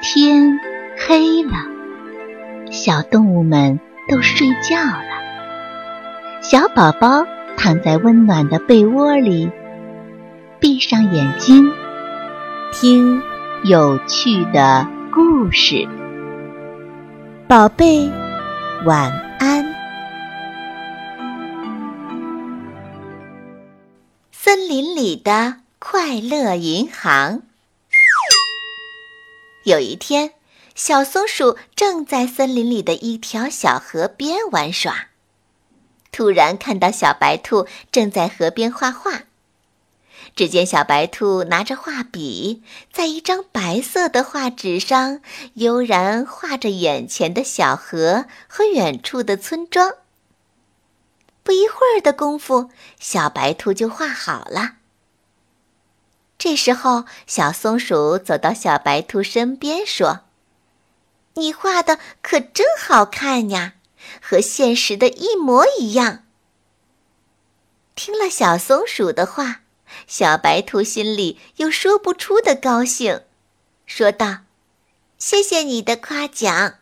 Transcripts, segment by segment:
天黑了，小动物们都睡觉了。小宝宝躺在温暖的被窝里，闭上眼睛，听有趣的故事。宝贝，晚安。森林里的快乐银行。有一天，小松鼠正在森林里的一条小河边玩耍，突然看到小白兔正在河边画画。只见小白兔拿着画笔，在一张白色的画纸上悠然画着眼前的小河和远处的村庄。不一会儿的功夫，小白兔就画好了。这时候，小松鼠走到小白兔身边，说：“你画的可真好看呀，和现实的一模一样。”听了小松鼠的话，小白兔心里有说不出的高兴，说道：“谢谢你的夸奖。”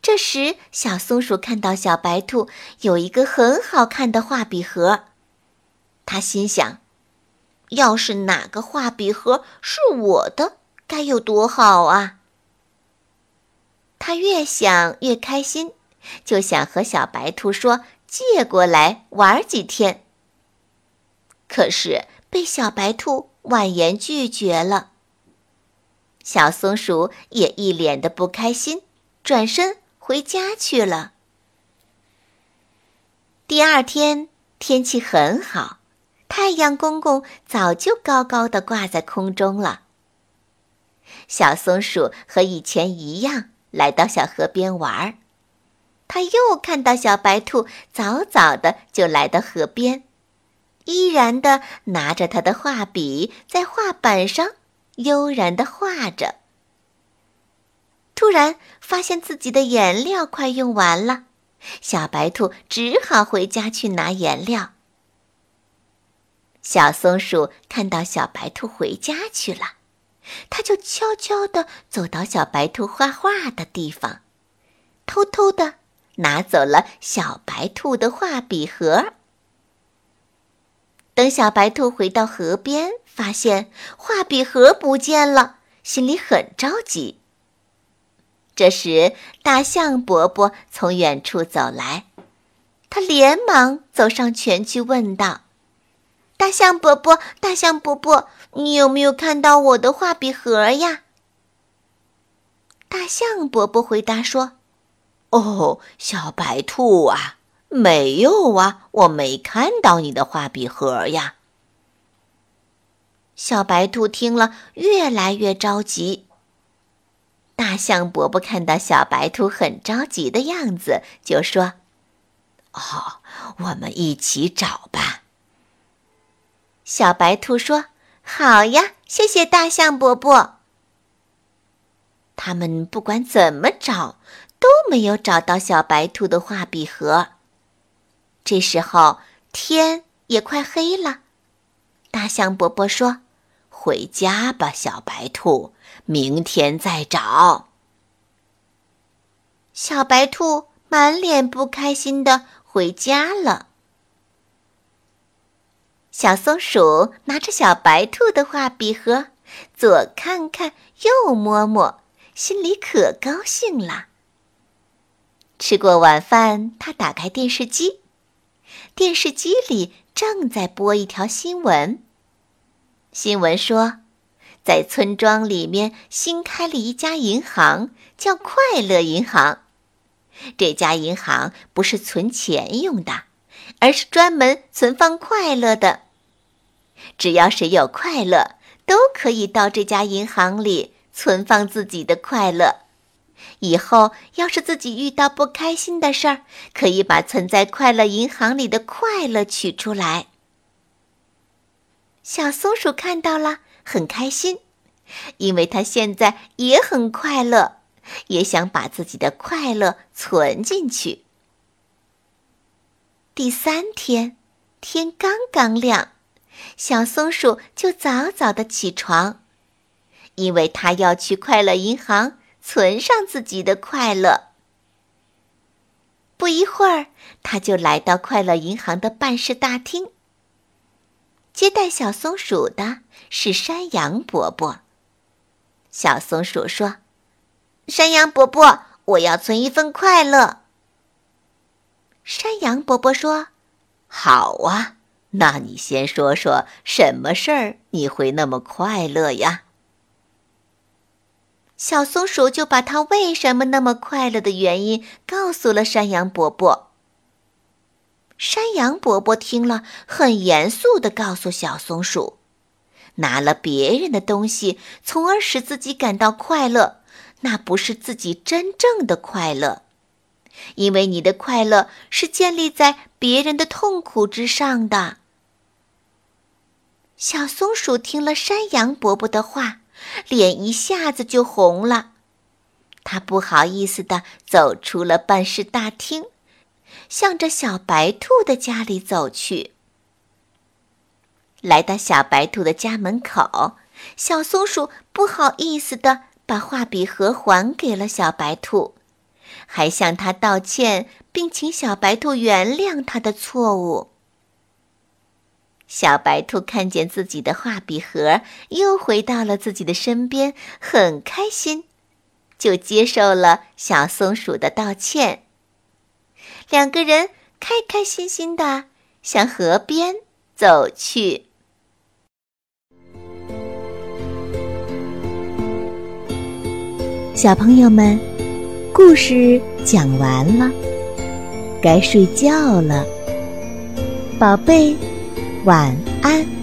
这时，小松鼠看到小白兔有一个很好看的画笔盒，他心想。要是哪个画笔盒是我的，该有多好啊！他越想越开心，就想和小白兔说借过来玩几天。可是被小白兔婉言拒绝了。小松鼠也一脸的不开心，转身回家去了。第二天天气很好。太阳公公早就高高的挂在空中了。小松鼠和以前一样来到小河边玩儿，它又看到小白兔早早的就来到河边，依然的拿着它的画笔在画板上悠然的画着。突然发现自己的颜料快用完了，小白兔只好回家去拿颜料。小松鼠看到小白兔回家去了，它就悄悄地走到小白兔画画的地方，偷偷地拿走了小白兔的画笔盒。等小白兔回到河边，发现画笔盒不见了，心里很着急。这时，大象伯伯从远处走来，他连忙走上前去问道。大象伯伯，大象伯伯，你有没有看到我的画笔盒呀？大象伯伯回答说：“哦，小白兔啊，没有啊，我没看到你的画笔盒呀。”小白兔听了，越来越着急。大象伯伯看到小白兔很着急的样子，就说：“哦，我们一起找吧。”小白兔说：“好呀，谢谢大象伯伯。”他们不管怎么找，都没有找到小白兔的画笔盒。这时候天也快黑了，大象伯伯说：“回家吧，小白兔，明天再找。”小白兔满脸不开心的回家了。小松鼠拿着小白兔的画笔盒，左看看，右摸摸，心里可高兴了。吃过晚饭，他打开电视机，电视机里正在播一条新闻。新闻说，在村庄里面新开了一家银行，叫快乐银行。这家银行不是存钱用的，而是专门存放快乐的。只要谁有快乐，都可以到这家银行里存放自己的快乐。以后要是自己遇到不开心的事儿，可以把存在快乐银行里的快乐取出来。小松鼠看到了，很开心，因为它现在也很快乐，也想把自己的快乐存进去。第三天，天刚刚亮。小松鼠就早早的起床，因为他要去快乐银行存上自己的快乐。不一会儿，他就来到快乐银行的办事大厅。接待小松鼠的是山羊伯伯。小松鼠说：“山羊伯伯，我要存一份快乐。”山羊伯伯说：“好啊，那你先说说什么事儿你会那么快乐呀？”小松鼠就把它为什么那么快乐的原因告诉了山羊伯伯。山羊伯伯听了，很严肃地告诉小松鼠：“拿了别人的东西，从而使自己感到快乐，那不是自己真正的快乐，因为你的快乐是建立在别人的痛苦之上的。”小松鼠听了山羊伯伯的话，脸一下子就红了，他不好意思地走出了办事大厅。向着小白兔的家里走去。来到小白兔的家门口，小松鼠不好意思的把画笔盒还给了小白兔，还向他道歉，并请小白兔原谅他的错误。小白兔看见自己的画笔盒又回到了自己的身边，很开心，就接受了小松鼠的道歉。两个人开开心心的向河边走去。小朋友们，故事讲完了，该睡觉了，宝贝，晚安。